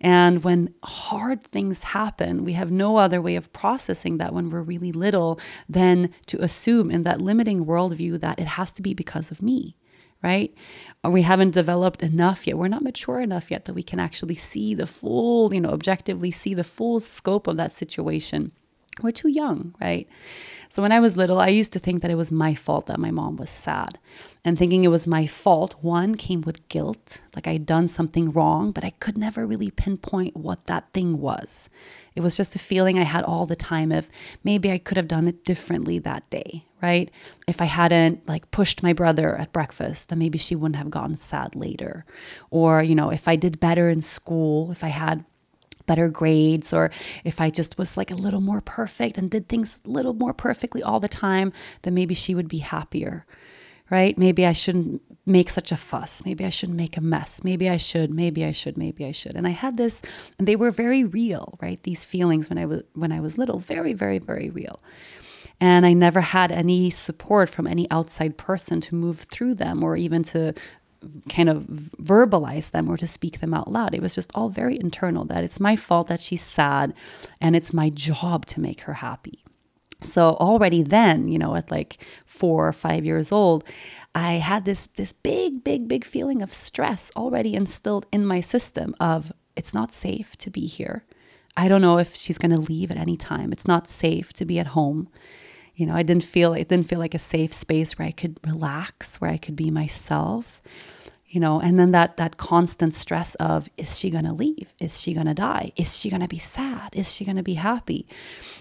And when hard things happen, we have no other way of processing that when we're really little than to assume in that limiting worldview that it has to be because of me, right? Or we haven't developed enough yet. We're not mature enough yet that we can actually see the full, you know, objectively see the full scope of that situation. We're too young, right? So when I was little, I used to think that it was my fault that my mom was sad. And thinking it was my fault, one came with guilt, like I'd done something wrong, but I could never really pinpoint what that thing was. It was just a feeling I had all the time of maybe I could have done it differently that day, right? If I hadn't like pushed my brother at breakfast, then maybe she wouldn't have gotten sad later. Or, you know, if I did better in school, if I had better grades or if I just was like a little more perfect and did things a little more perfectly all the time, then maybe she would be happier. Right? Maybe I shouldn't make such a fuss. Maybe I shouldn't make a mess. Maybe I should. Maybe I should. Maybe I should. And I had this and they were very real, right? These feelings when I was when I was little, very very very real. And I never had any support from any outside person to move through them or even to kind of verbalize them or to speak them out loud. It was just all very internal that it's my fault that she's sad and it's my job to make her happy. So already then, you know, at like 4 or 5 years old, I had this this big big big feeling of stress already instilled in my system of it's not safe to be here. I don't know if she's going to leave at any time. It's not safe to be at home you know i didn't feel it didn't feel like a safe space where i could relax where i could be myself you know and then that that constant stress of is she going to leave? Is she going to die? Is she going to be sad? Is she going to be happy?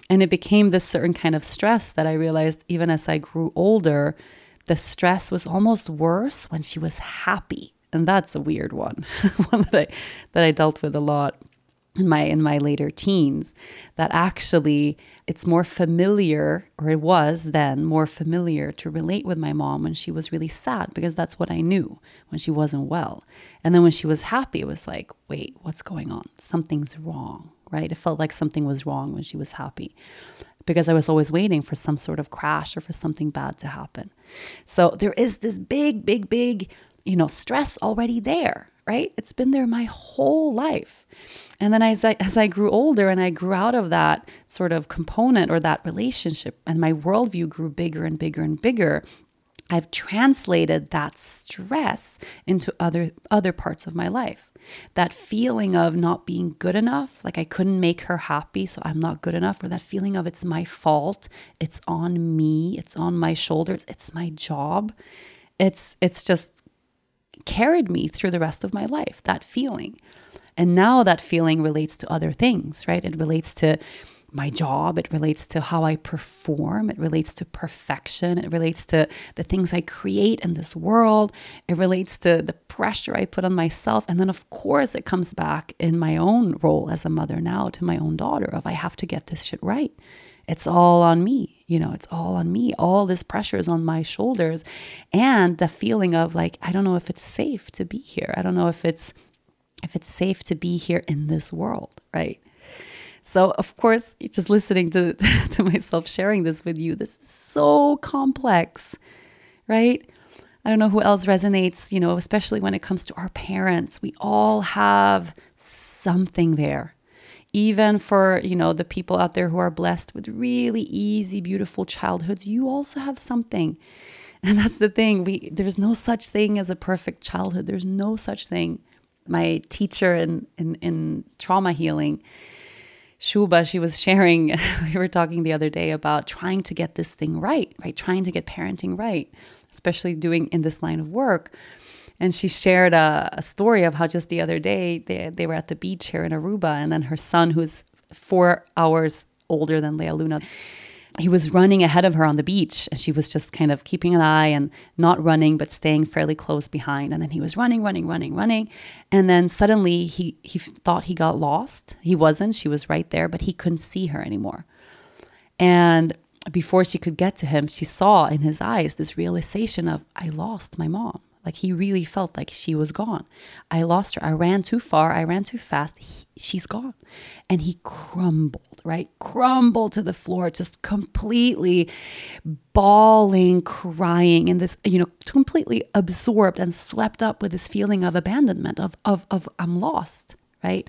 And it became this certain kind of stress that i realized even as i grew older the stress was almost worse when she was happy. And that's a weird one one that i that i dealt with a lot in my in my later teens that actually it's more familiar or it was then more familiar to relate with my mom when she was really sad because that's what I knew when she wasn't well. And then when she was happy it was like wait what's going on? Something's wrong right? It felt like something was wrong when she was happy because I was always waiting for some sort of crash or for something bad to happen. So there is this big big big you know stress already there right? It's been there my whole life and then as I, as I grew older and I grew out of that sort of component or that relationship, and my worldview grew bigger and bigger and bigger, I've translated that stress into other other parts of my life. That feeling of not being good enough, like I couldn't make her happy, so I'm not good enough, or that feeling of it's my fault, it's on me, it's on my shoulders, it's my job. It's it's just carried me through the rest of my life, that feeling. And now that feeling relates to other things, right? It relates to my job, it relates to how I perform, it relates to perfection, it relates to the things I create in this world, it relates to the pressure I put on myself. And then, of course, it comes back in my own role as a mother now to my own daughter of I have to get this shit right. It's all on me, you know, it's all on me. All this pressure is on my shoulders. And the feeling of like, I don't know if it's safe to be here. I don't know if it's if it's safe to be here in this world, right? So, of course, just listening to, to myself sharing this with you, this is so complex, right? I don't know who else resonates, you know, especially when it comes to our parents. We all have something there. Even for, you know, the people out there who are blessed with really easy, beautiful childhoods, you also have something. And that's the thing. We there's no such thing as a perfect childhood. There's no such thing my teacher in, in, in trauma healing, Shuba, she was sharing, we were talking the other day about trying to get this thing right, right? Trying to get parenting right, especially doing in this line of work. And she shared a, a story of how just the other day they, they were at the beach here in Aruba, and then her son, who's four hours older than Lea Luna, he was running ahead of her on the beach and she was just kind of keeping an eye and not running but staying fairly close behind. And then he was running running running running. And then suddenly he he thought he got lost. He wasn't. She was right there but he couldn't see her anymore. And before she could get to him she saw in his eyes this realization of i lost my mom like he really felt like she was gone. I lost her. I ran too far. I ran too fast. He, she's gone. And he crumbled, right? Crumbled to the floor, just completely bawling, crying, and this, you know, completely absorbed and swept up with this feeling of abandonment, of, of, of I'm lost, right?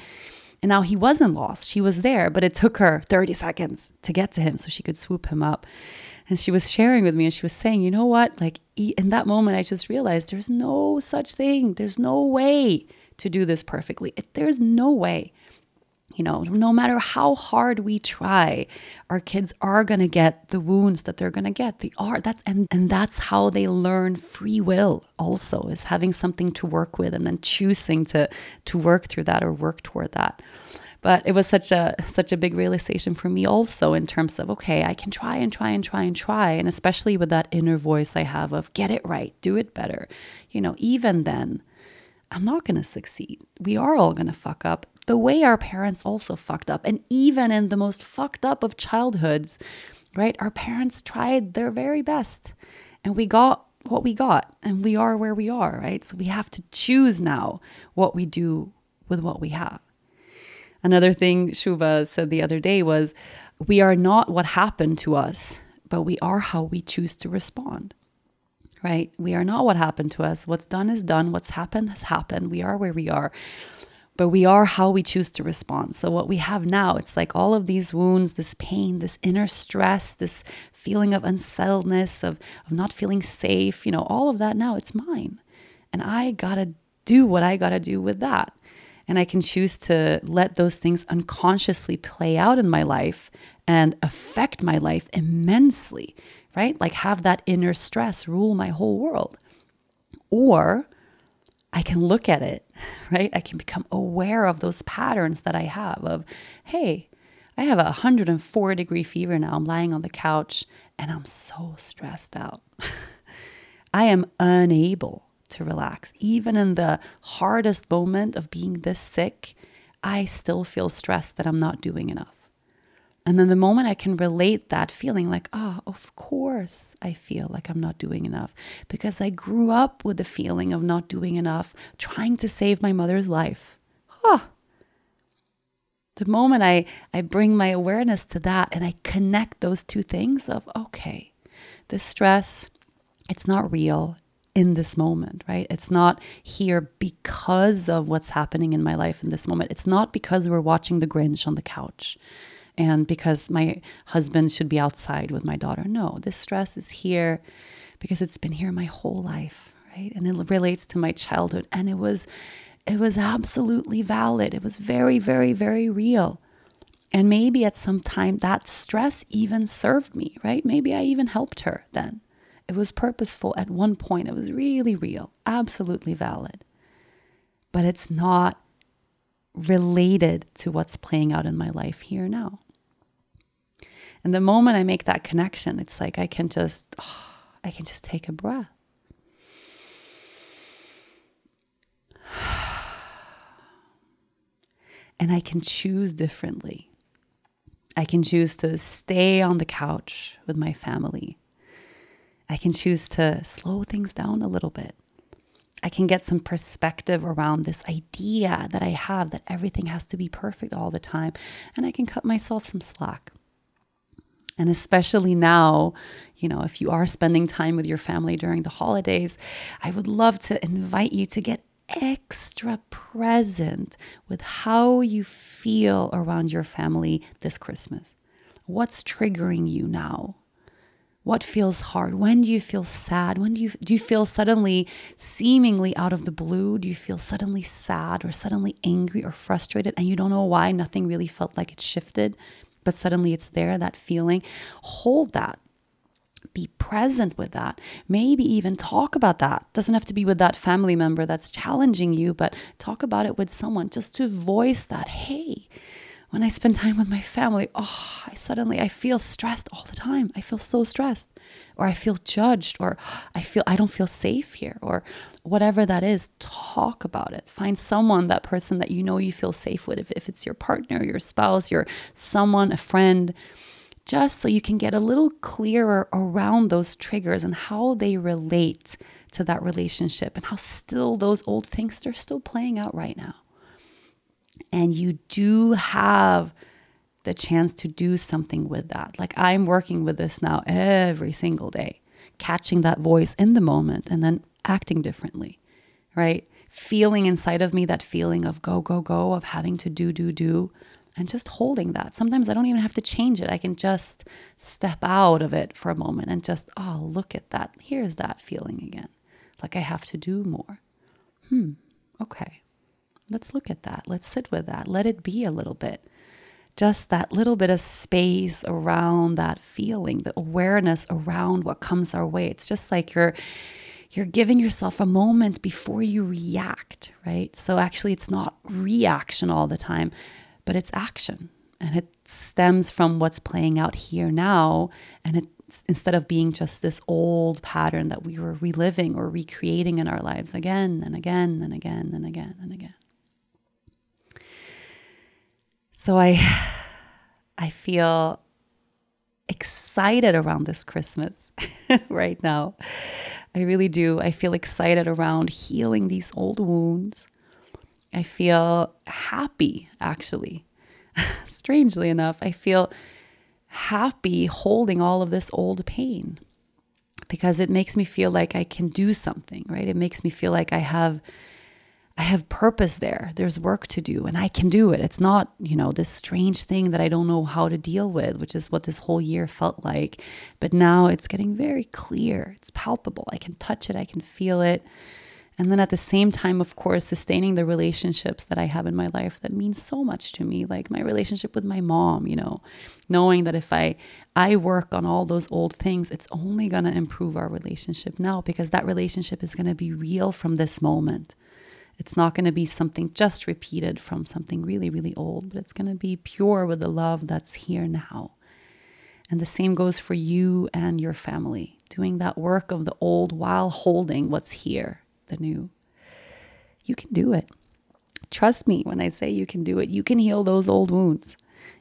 And now he wasn't lost. She was there, but it took her 30 seconds to get to him so she could swoop him up. And she was sharing with me and she was saying, you know what? Like in that moment, I just realized there's no such thing. There's no way to do this perfectly. There's no way. You know, no matter how hard we try, our kids are gonna get the wounds that they're gonna get. The art that's and and that's how they learn free will. Also, is having something to work with and then choosing to to work through that or work toward that but it was such a such a big realization for me also in terms of okay i can try and try and try and try and especially with that inner voice i have of get it right do it better you know even then i'm not going to succeed we are all going to fuck up the way our parents also fucked up. And even in the most fucked up of childhoods, right? Our parents tried their very best and we got what we got and we are where we are, right? So we have to choose now what we do with what we have. Another thing Shuva said the other day was, We are not what happened to us, but we are how we choose to respond right? We are not what happened to us. What's done is done. What's happened has happened. We are where we are. But we are how we choose to respond. So, what we have now, it's like all of these wounds, this pain, this inner stress, this feeling of unsettledness, of, of not feeling safe, you know, all of that now, it's mine. And I gotta do what I gotta do with that. And I can choose to let those things unconsciously play out in my life and affect my life immensely right? Like have that inner stress rule my whole world. Or I can look at it, right? I can become aware of those patterns that I have of, hey, I have a 104 degree fever now. I'm lying on the couch and I'm so stressed out. I am unable to relax. Even in the hardest moment of being this sick, I still feel stressed that I'm not doing enough. And then the moment I can relate that feeling, like, ah, oh, of course I feel like I'm not doing enough because I grew up with the feeling of not doing enough, trying to save my mother's life. Huh. The moment I, I bring my awareness to that and I connect those two things of, okay, this stress, it's not real in this moment, right? It's not here because of what's happening in my life in this moment. It's not because we're watching The Grinch on the couch and because my husband should be outside with my daughter. No, this stress is here because it's been here my whole life, right? And it relates to my childhood and it was it was absolutely valid. It was very very very real. And maybe at some time that stress even served me, right? Maybe I even helped her then. It was purposeful at one point. It was really real, absolutely valid. But it's not related to what's playing out in my life here now. And the moment I make that connection, it's like I can just, oh, I can just take a breath. And I can choose differently. I can choose to stay on the couch with my family. I can choose to slow things down a little bit. I can get some perspective around this idea that I have that everything has to be perfect all the time. And I can cut myself some slack. And especially now, you know, if you are spending time with your family during the holidays, I would love to invite you to get extra present with how you feel around your family this Christmas. What's triggering you now? What feels hard? When do you feel sad? When do you do you feel suddenly seemingly out of the blue? Do you feel suddenly sad or suddenly angry or frustrated and you don't know why nothing really felt like it shifted? but suddenly it's there, that feeling. Hold that. Be present with that. Maybe even talk about that. Doesn't have to be with that family member that's challenging you, but talk about it with someone just to voice that. Hey, when I spend time with my family, oh, I suddenly I feel stressed all the time. I feel so stressed or I feel judged or I feel I don't feel safe here or whatever that is, talk about it. Find someone, that person that you know you feel safe with if, if it's your partner, your spouse, your someone, a friend, just so you can get a little clearer around those triggers and how they relate to that relationship and how still those old things they're still playing out right now. And you do have the chance to do something with that. Like I'm working with this now every single day, catching that voice in the moment and then acting differently, right? Feeling inside of me that feeling of go, go, go, of having to do, do, do, and just holding that. Sometimes I don't even have to change it. I can just step out of it for a moment and just, oh, look at that. Here's that feeling again. Like I have to do more. Hmm, okay. Let's look at that. Let's sit with that. Let it be a little bit. Just that little bit of space around that feeling, the awareness around what comes our way. It's just like you're you're giving yourself a moment before you react, right? So actually it's not reaction all the time, but it's action. And it stems from what's playing out here now and it instead of being just this old pattern that we were reliving or recreating in our lives again and again and again and again and again. So I I feel excited around this Christmas right now. I really do. I feel excited around healing these old wounds. I feel happy, actually. Strangely enough, I feel happy holding all of this old pain because it makes me feel like I can do something, right? It makes me feel like I have I have purpose there. There's work to do and I can do it. It's not, you know, this strange thing that I don't know how to deal with, which is what this whole year felt like. But now it's getting very clear. It's palpable. I can touch it, I can feel it. And then at the same time, of course, sustaining the relationships that I have in my life that mean so much to me, like my relationship with my mom, you know, knowing that if I I work on all those old things, it's only going to improve our relationship now because that relationship is going to be real from this moment. It's not going to be something just repeated from something really, really old, but it's going to be pure with the love that's here now. And the same goes for you and your family, doing that work of the old while holding what's here, the new. You can do it. Trust me when I say you can do it. You can heal those old wounds.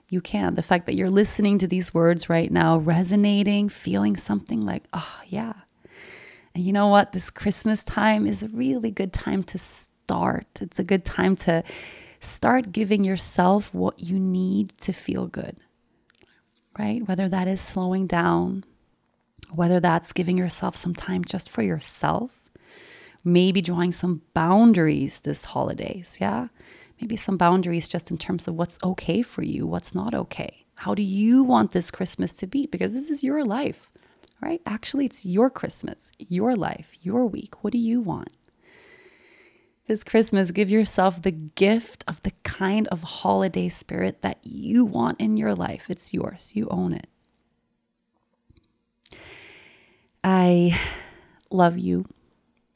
You can. The fact that you're listening to these words right now, resonating, feeling something like, oh, yeah. And you know what? This Christmas time is a really good time to start. It's a good time to start giving yourself what you need to feel good, right? Whether that is slowing down, whether that's giving yourself some time just for yourself, maybe drawing some boundaries this holidays, yeah? Maybe some boundaries just in terms of what's okay for you, what's not okay. How do you want this Christmas to be? Because this is your life, right? Actually, it's your Christmas, your life, your week. What do you want? This Christmas, give yourself the gift of the kind of holiday spirit that you want in your life. It's yours, you own it. I love you.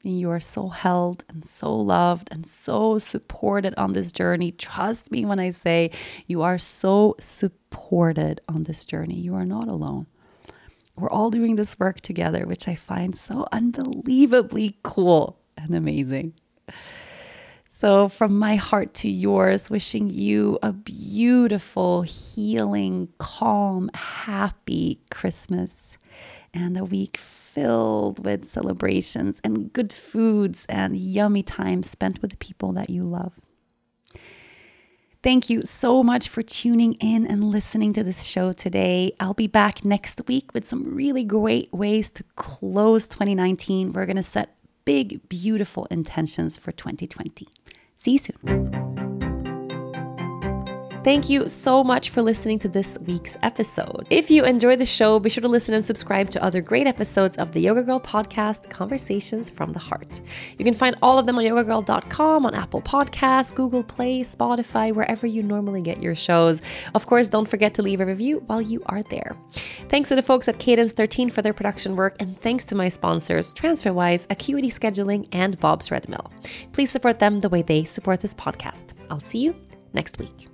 You are so held and so loved and so supported on this journey. Trust me when I say you are so supported on this journey. You are not alone. We're all doing this work together, which I find so unbelievably cool and amazing. So, from my heart to yours, wishing you a beautiful, healing, calm, happy Christmas and a week filled with celebrations and good foods and yummy time spent with the people that you love. Thank you so much for tuning in and listening to this show today. I'll be back next week with some really great ways to close 2019. We're going to set big, beautiful intentions for 2020. See you soon. Thank you so much for listening to this week's episode. If you enjoyed the show, be sure to listen and subscribe to other great episodes of the Yoga Girl podcast, Conversations from the Heart. You can find all of them on yogagirl.com, on Apple Podcasts, Google Play, Spotify, wherever you normally get your shows. Of course, don't forget to leave a review while you are there. Thanks to the folks at Cadence 13 for their production work, and thanks to my sponsors, TransferWise, Acuity Scheduling, and Bob's Red Mill. Please support them the way they support this podcast. I'll see you next week.